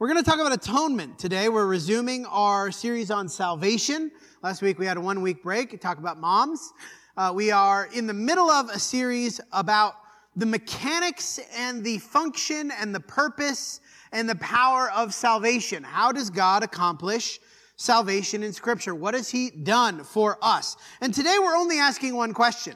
We're going to talk about atonement today. We're resuming our series on salvation. Last week we had a one week break to talk about moms. Uh, we are in the middle of a series about the mechanics and the function and the purpose and the power of salvation. How does God accomplish salvation in Scripture? What has He done for us? And today we're only asking one question.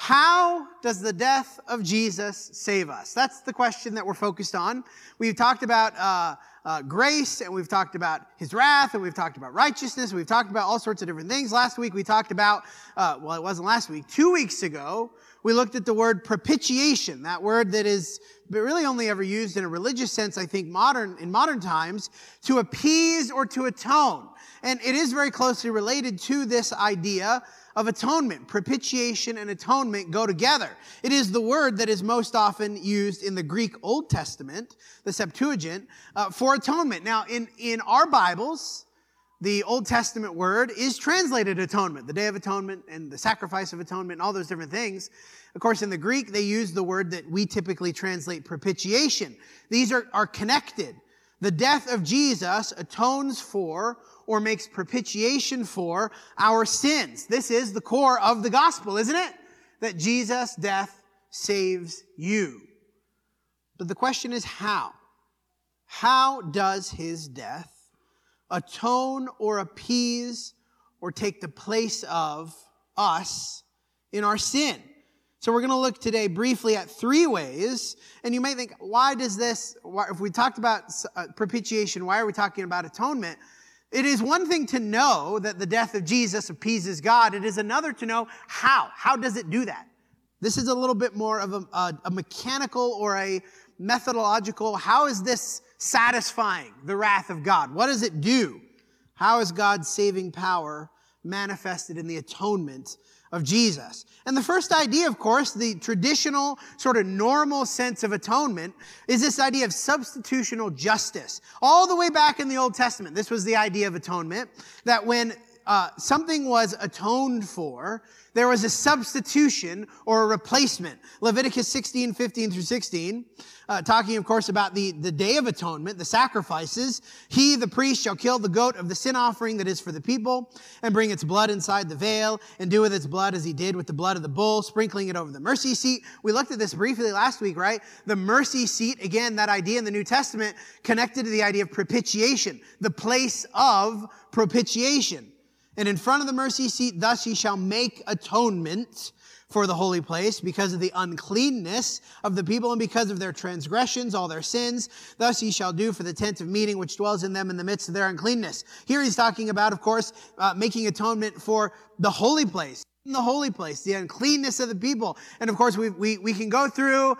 How does the death of Jesus save us? That's the question that we're focused on. We've talked about uh, uh, grace, and we've talked about his wrath, and we've talked about righteousness, we've talked about all sorts of different things. Last week we talked about, uh, well, it wasn't last week, two weeks ago, we looked at the word propitiation, that word that is really only ever used in a religious sense, I think, modern, in modern times, to appease or to atone. And it is very closely related to this idea of atonement. Propitiation and atonement go together. It is the word that is most often used in the Greek Old Testament, the Septuagint, uh, for atonement. Now, in, in our Bibles, the Old Testament word is translated atonement, the Day of Atonement and the sacrifice of atonement and all those different things. Of course, in the Greek, they use the word that we typically translate propitiation. These are, are connected. The death of Jesus atones for or makes propitiation for our sins. This is the core of the gospel, isn't it? That Jesus' death saves you. But the question is how? How does his death atone or appease or take the place of us in our sin? So we're going to look today briefly at three ways. And you may think, why does this, if we talked about uh, propitiation, why are we talking about atonement? It is one thing to know that the death of Jesus appeases God. It is another to know how. How does it do that? This is a little bit more of a, a, a mechanical or a methodological. How is this satisfying the wrath of God? What does it do? How is God's saving power manifested in the atonement of Jesus. And the first idea, of course, the traditional sort of normal sense of atonement is this idea of substitutional justice. All the way back in the Old Testament, this was the idea of atonement, that when uh, something was atoned for, there was a substitution or a replacement. Leviticus 16, 15 through 16, uh, talking, of course, about the, the Day of Atonement, the sacrifices. He, the priest, shall kill the goat of the sin offering that is for the people, and bring its blood inside the veil, and do with its blood as he did with the blood of the bull, sprinkling it over the mercy seat. We looked at this briefly last week, right? The mercy seat, again, that idea in the New Testament connected to the idea of propitiation, the place of propitiation. And in front of the mercy seat, thus ye shall make atonement for the holy place because of the uncleanness of the people and because of their transgressions, all their sins. Thus ye shall do for the tent of meeting which dwells in them in the midst of their uncleanness. Here he's talking about, of course, uh, making atonement for the holy place. The holy place, the uncleanness of the people. And of course, we, we, we can go through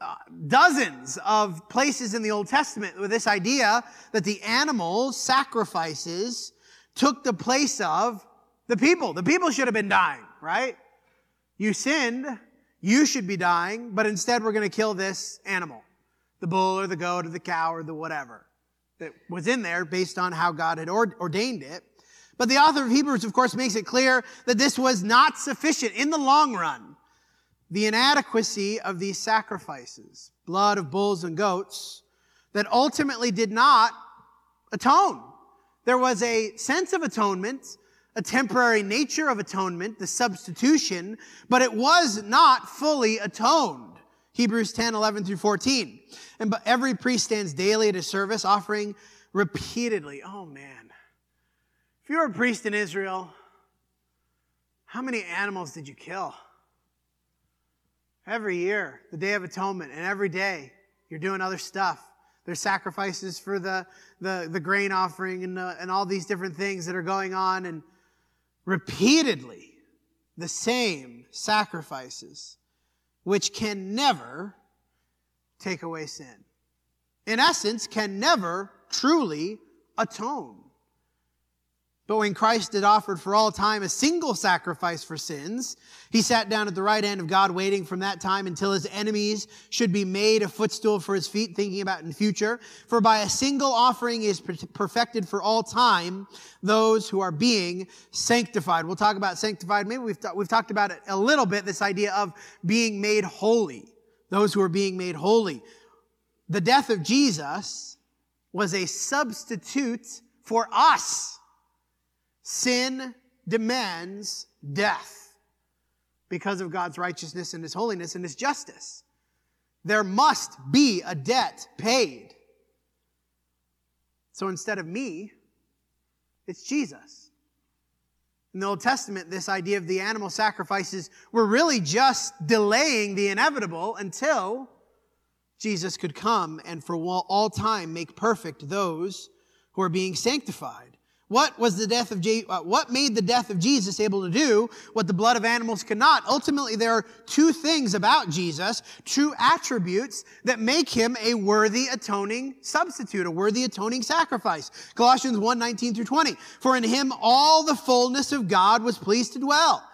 uh, dozens of places in the Old Testament with this idea that the animal sacrifices took the place of the people. The people should have been dying, right? You sinned, you should be dying, but instead we're going to kill this animal the bull or the goat or the cow or the whatever that was in there based on how God had ordained it. But the author of Hebrews, of course, makes it clear that this was not sufficient in the long run. The inadequacy of these sacrifices, blood of bulls and goats, that ultimately did not atone. There was a sense of atonement, a temporary nature of atonement, the substitution, but it was not fully atoned. Hebrews 10, 11 through 14. And but every priest stands daily at his service, offering repeatedly. Oh man. If you were a priest in Israel, how many animals did you kill? Every year, the Day of Atonement, and every day, you're doing other stuff. There's sacrifices for the, the, the grain offering and, uh, and all these different things that are going on. And repeatedly the same sacrifices, which can never take away sin. In essence, can never truly atone. But when Christ had offered for all time a single sacrifice for sins, he sat down at the right hand of God, waiting from that time until his enemies should be made a footstool for his feet, thinking about in future. For by a single offering is perfected for all time those who are being sanctified. We'll talk about sanctified. Maybe we've, we've talked about it a little bit, this idea of being made holy. Those who are being made holy. The death of Jesus was a substitute for us. Sin demands death because of God's righteousness and his holiness and his justice. There must be a debt paid. So instead of me, it's Jesus. In the Old Testament, this idea of the animal sacrifices were really just delaying the inevitable until Jesus could come and for all time make perfect those who are being sanctified. What was the death of Je- uh, what made the death of Jesus able to do what the blood of animals could not? Ultimately, there are two things about Jesus, two attributes that make him a worthy atoning substitute, a worthy atoning sacrifice. Colossians 1, 19 through 20. For in him all the fullness of God was pleased to dwell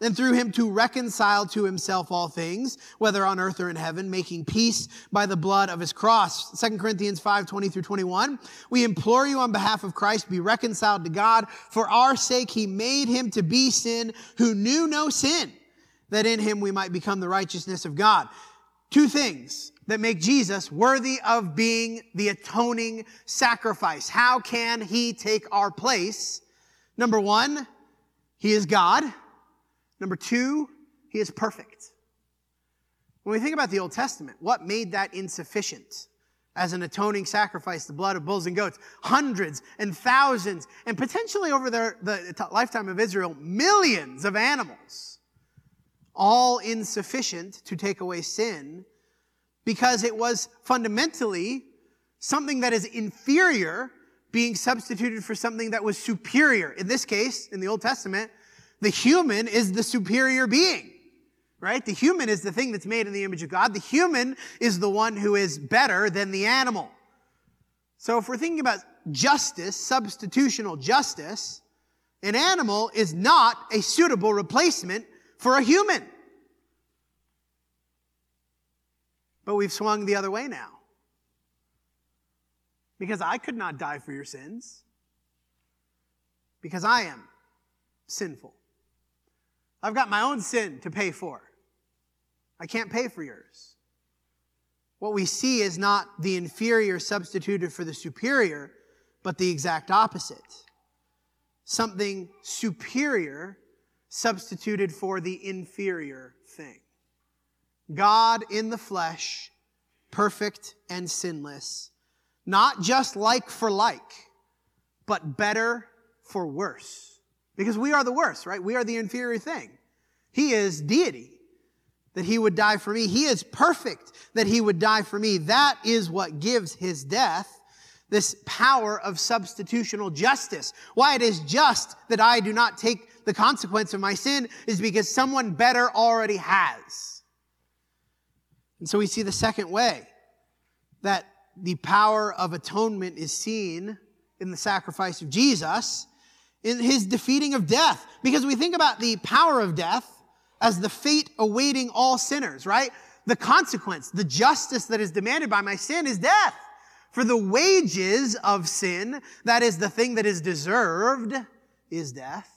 and through him to reconcile to himself all things, whether on earth or in heaven, making peace by the blood of his cross. 2 Corinthians 5, 20 through 21. We implore you on behalf of Christ, be reconciled to God. For our sake, he made him to be sin who knew no sin, that in him we might become the righteousness of God. Two things that make Jesus worthy of being the atoning sacrifice. How can he take our place? Number one, he is God. Number two, he is perfect. When we think about the Old Testament, what made that insufficient as an atoning sacrifice, the blood of bulls and goats? Hundreds and thousands, and potentially over the, the lifetime of Israel, millions of animals, all insufficient to take away sin because it was fundamentally something that is inferior being substituted for something that was superior. In this case, in the Old Testament, the human is the superior being, right? The human is the thing that's made in the image of God. The human is the one who is better than the animal. So if we're thinking about justice, substitutional justice, an animal is not a suitable replacement for a human. But we've swung the other way now. Because I could not die for your sins. Because I am sinful. I've got my own sin to pay for. I can't pay for yours. What we see is not the inferior substituted for the superior, but the exact opposite. Something superior substituted for the inferior thing. God in the flesh, perfect and sinless, not just like for like, but better for worse. Because we are the worst, right? We are the inferior thing. He is deity, that he would die for me. He is perfect, that he would die for me. That is what gives his death this power of substitutional justice. Why it is just that I do not take the consequence of my sin is because someone better already has. And so we see the second way that the power of atonement is seen in the sacrifice of Jesus his defeating of death. Because we think about the power of death as the fate awaiting all sinners, right? The consequence, the justice that is demanded by my sin is death. For the wages of sin, that is the thing that is deserved, is death.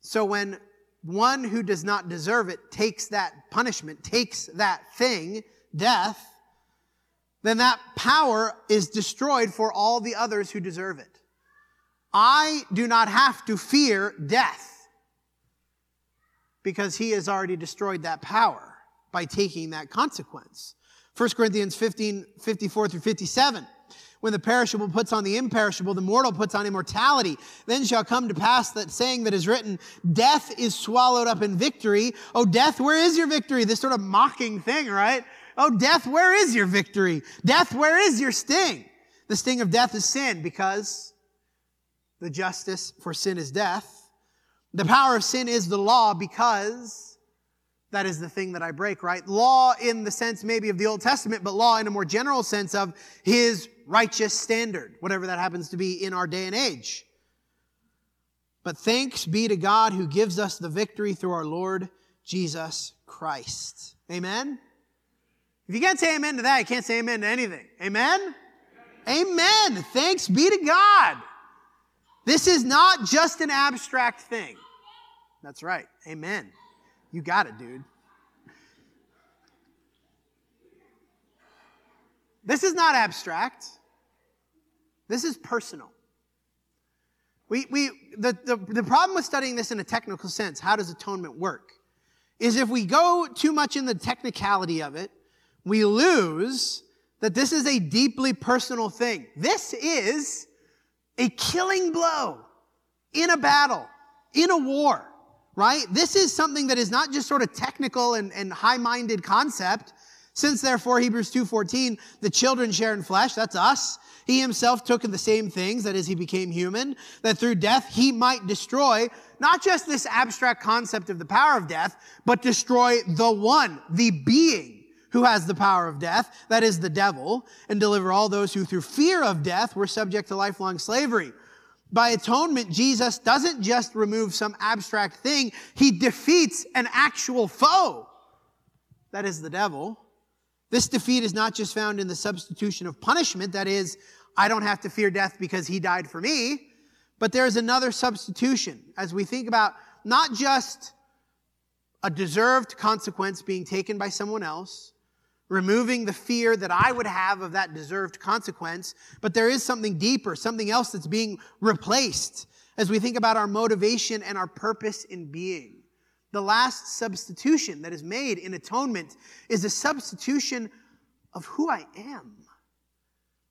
So when one who does not deserve it takes that punishment, takes that thing, death, then that power is destroyed for all the others who deserve it. I do not have to fear death because he has already destroyed that power by taking that consequence. 1 Corinthians 15, 54 through 57. When the perishable puts on the imperishable, the mortal puts on immortality. Then shall come to pass that saying that is written, Death is swallowed up in victory. Oh, death, where is your victory? This sort of mocking thing, right? Oh, death, where is your victory? Death, where is your sting? The sting of death is sin because the justice for sin is death. The power of sin is the law because that is the thing that I break, right? Law in the sense maybe of the Old Testament, but law in a more general sense of his righteous standard, whatever that happens to be in our day and age. But thanks be to God who gives us the victory through our Lord Jesus Christ. Amen? If you can't say amen to that, you can't say amen to anything. Amen? Amen. Thanks be to God. This is not just an abstract thing. That's right. Amen. You got it, dude. This is not abstract. This is personal. We, we, the, the, the problem with studying this in a technical sense, how does atonement work, is if we go too much in the technicality of it, we lose that this is a deeply personal thing. This is a killing blow in a battle, in a war, right? This is something that is not just sort of technical and, and high-minded concept. Since therefore, Hebrews 2.14, the children share in flesh, that's us. He himself took in the same things, that is, he became human, that through death he might destroy not just this abstract concept of the power of death, but destroy the one, the being who has the power of death, that is the devil, and deliver all those who through fear of death were subject to lifelong slavery. By atonement, Jesus doesn't just remove some abstract thing, he defeats an actual foe. That is the devil. This defeat is not just found in the substitution of punishment, that is, I don't have to fear death because he died for me, but there is another substitution as we think about not just a deserved consequence being taken by someone else, removing the fear that I would have of that deserved consequence, but there is something deeper, something else that's being replaced as we think about our motivation and our purpose in being. The last substitution that is made in atonement is a substitution of who I am.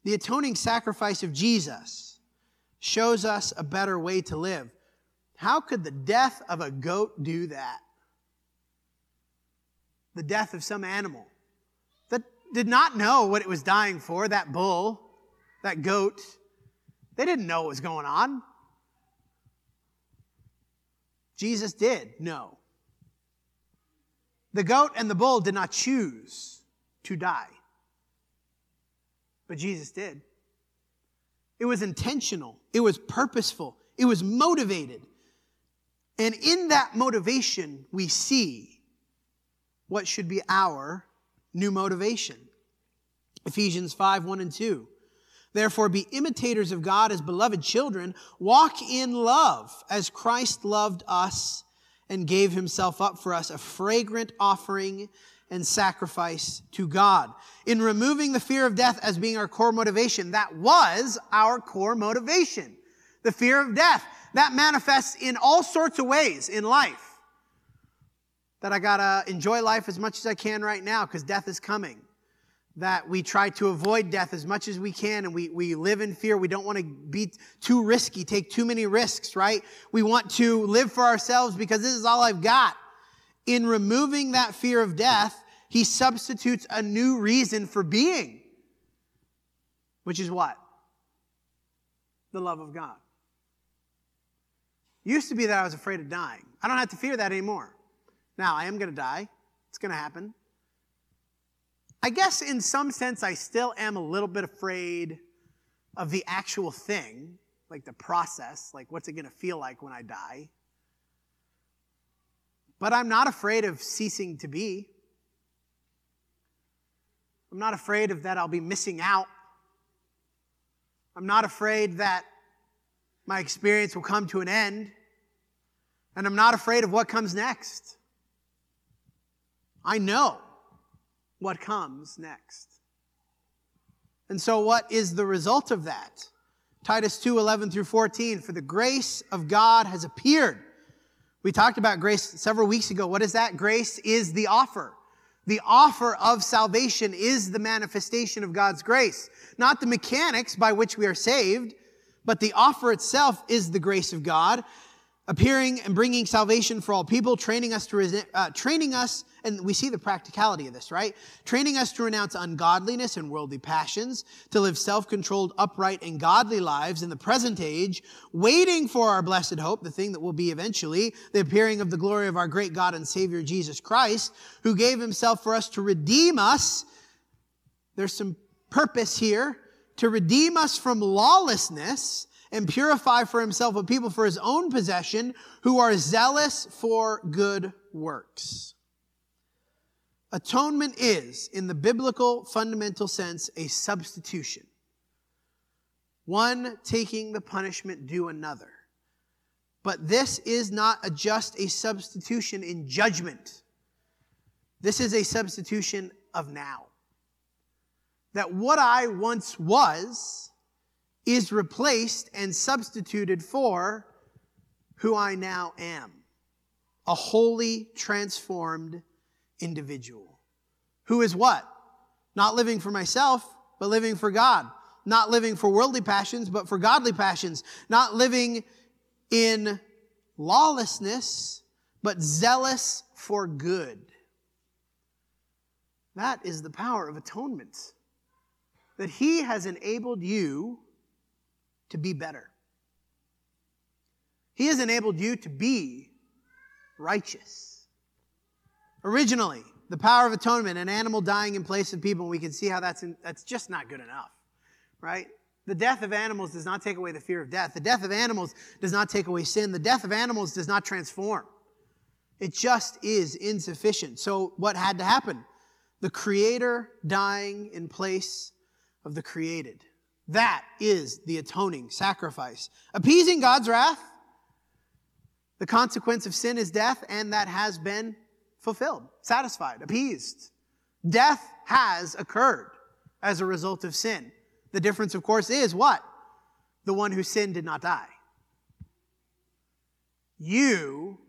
The atoning sacrifice of Jesus shows us a better way to live. How could the death of a goat do that? The death of some animal did not know what it was dying for, that bull, that goat. They didn't know what was going on. Jesus did know. The goat and the bull did not choose to die, but Jesus did. It was intentional, it was purposeful, it was motivated. And in that motivation, we see what should be our new motivation. Ephesians 5 1 and 2. Therefore, be imitators of God as beloved children. Walk in love as Christ loved us and gave himself up for us, a fragrant offering and sacrifice to God. In removing the fear of death as being our core motivation, that was our core motivation. The fear of death. That manifests in all sorts of ways in life that I gotta enjoy life as much as I can right now because death is coming. That we try to avoid death as much as we can and we, we live in fear. We don't want to be too risky, take too many risks, right? We want to live for ourselves because this is all I've got. In removing that fear of death, he substitutes a new reason for being, which is what? The love of God. used to be that I was afraid of dying. I don't have to fear that anymore. Now, I am going to die. It's going to happen. I guess in some sense, I still am a little bit afraid of the actual thing, like the process, like what's it going to feel like when I die. But I'm not afraid of ceasing to be. I'm not afraid of that I'll be missing out. I'm not afraid that my experience will come to an end. And I'm not afraid of what comes next. I know what comes next. And so, what is the result of that? Titus 2 11 through 14. For the grace of God has appeared. We talked about grace several weeks ago. What is that? Grace is the offer. The offer of salvation is the manifestation of God's grace, not the mechanics by which we are saved, but the offer itself is the grace of God appearing and bringing salvation for all people, training us to uh, training us, and we see the practicality of this, right? Training us to renounce ungodliness and worldly passions, to live self-controlled, upright, and godly lives in the present age, waiting for our blessed hope, the thing that will be eventually, the appearing of the glory of our great God and Savior Jesus Christ, who gave himself for us to redeem us. There's some purpose here to redeem us from lawlessness and purify for himself a people for his own possession who are zealous for good works. Atonement is, in the biblical fundamental sense, a substitution. One taking the punishment due another. But this is not a just a substitution in judgment. This is a substitution of now. that what I once was is replaced and substituted for who I now am a wholly transformed individual. Who is what? Not living for myself, but living for God. Not living for worldly passions, but for godly passions. Not living in lawlessness, but zealous for good. That is the power of atonement. That He has enabled you to be better. He has enabled you to be righteous. Originally, the power of atonement, an animal dying in place of people, we can see how that's, in, that's just not good enough, right? The death of animals does not take away the fear of death. The death of animals does not take away sin. The death of animals does not transform. It just is insufficient. So, what had to happen? The Creator dying in place of the created. That is the atoning sacrifice. Appeasing God's wrath. The consequence of sin is death, and that has been fulfilled, satisfied, appeased. Death has occurred as a result of sin. The difference, of course, is what? The one who sinned did not die. You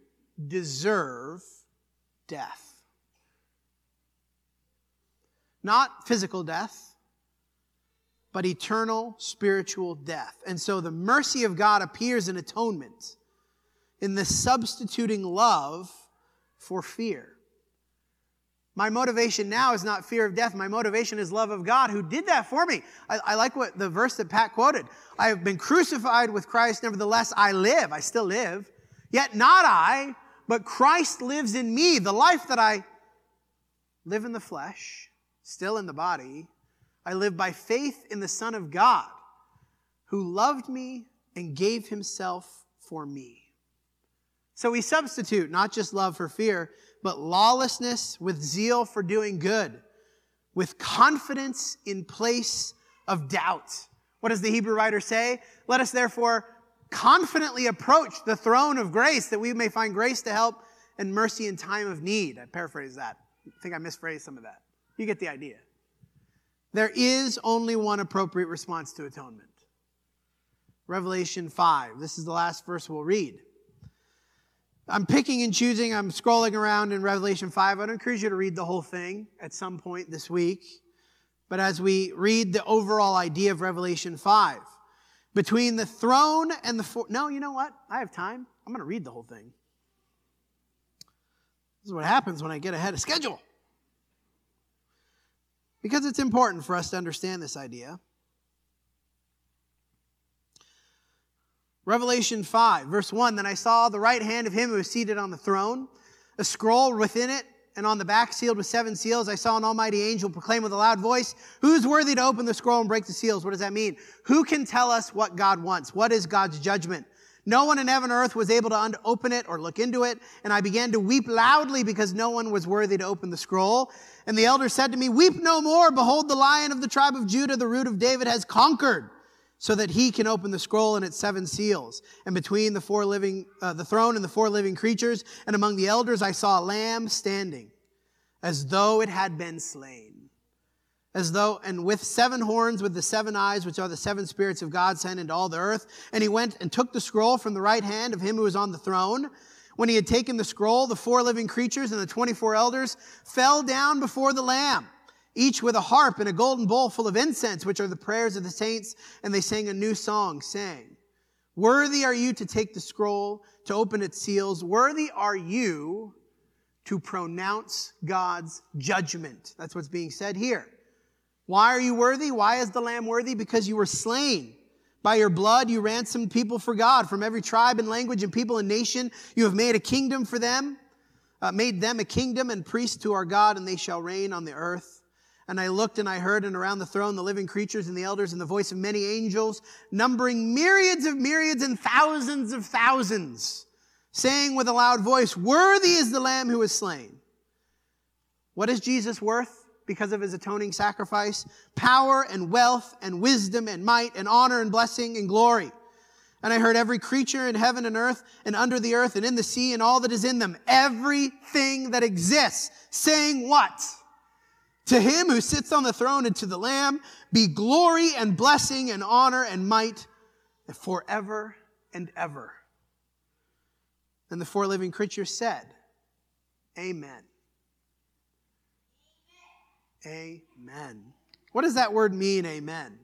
deserve death. Not physical death, but eternal spiritual death. And so the mercy of God appears in atonement, in the substituting love for fear. My motivation now is not fear of death. My motivation is love of God who did that for me. I, I, like what the verse that Pat quoted. I have been crucified with Christ, nevertheless I live. I still live. Yet not I, but Christ lives in me. The life that I live in the flesh, still in the body, I live by faith in the Son of God who loved me and gave himself for me. So we substitute not just love for fear, but lawlessness with zeal for doing good, with confidence in place of doubt. What does the Hebrew writer say? Let us therefore confidently approach the throne of grace that we may find grace to help and mercy in time of need. I paraphrase that. I think I misphrased some of that. You get the idea. There is only one appropriate response to atonement. Revelation 5. This is the last verse we'll read. I'm picking and choosing. I'm scrolling around in Revelation 5. I'd encourage you to read the whole thing at some point this week. But as we read the overall idea of Revelation 5, between the throne and the four, no, you know what? I have time. I'm going to read the whole thing. This is what happens when I get ahead of schedule. Because it's important for us to understand this idea. Revelation 5, verse 1 Then I saw the right hand of him who was seated on the throne, a scroll within it, and on the back sealed with seven seals. I saw an almighty angel proclaim with a loud voice, Who's worthy to open the scroll and break the seals? What does that mean? Who can tell us what God wants? What is God's judgment? No one in heaven or earth was able to open it or look into it. And I began to weep loudly because no one was worthy to open the scroll. And the elder said to me, Weep no more. Behold, the lion of the tribe of Judah, the root of David, has conquered so that he can open the scroll and its seven seals. And between the four living, uh, the throne and the four living creatures, and among the elders, I saw a lamb standing, as though it had been slain. As though, and with seven horns, with the seven eyes, which are the seven spirits of God sent into all the earth. And he went and took the scroll from the right hand of him who was on the throne. When he had taken the scroll, the four living creatures and the 24 elders fell down before the lamb each with a harp and a golden bowl full of incense, which are the prayers of the saints, and they sang a new song, saying, Worthy are you to take the scroll, to open its seals. Worthy are you to pronounce God's judgment. That's what's being said here. Why are you worthy? Why is the Lamb worthy? Because you were slain. By your blood, you ransomed people for God from every tribe and language and people and nation. You have made a kingdom for them, uh, made them a kingdom and priests to our God, and they shall reign on the earth. And I looked and I heard, and around the throne, the living creatures and the elders, and the voice of many angels, numbering myriads of myriads and thousands of thousands, saying with a loud voice, Worthy is the Lamb who was slain. What is Jesus worth because of his atoning sacrifice? Power and wealth and wisdom and might and honor and blessing and glory. And I heard every creature in heaven and earth and under the earth and in the sea and all that is in them, everything that exists, saying what? To him who sits on the throne and to the Lamb be glory and blessing and honor and might forever and ever. And the four living creatures said, Amen. Amen. What does that word mean, amen?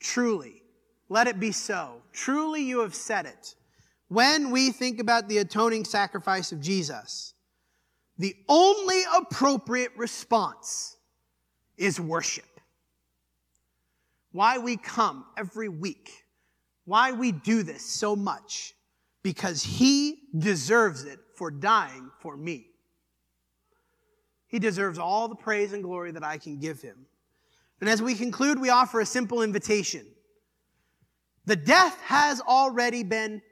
Truly. Let it be so. Truly, you have said it. When we think about the atoning sacrifice of Jesus, the only appropriate response is worship. Why we come every week, why we do this so much, because He deserves it for dying for me. He deserves all the praise and glory that I can give Him. And as we conclude, we offer a simple invitation. The death has already been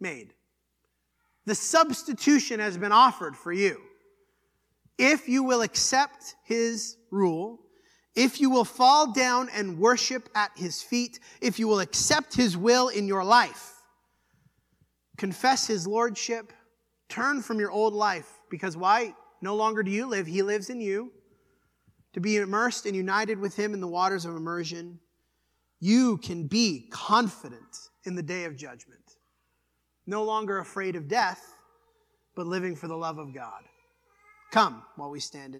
made. The substitution has been offered for you. If you will accept his rule, if you will fall down and worship at his feet, if you will accept his will in your life, confess his lordship, turn from your old life, because why? No longer do you live, he lives in you. To be immersed and united with him in the waters of immersion, you can be confident in the day of judgment. No longer afraid of death, but living for the love of God. Come while we stand.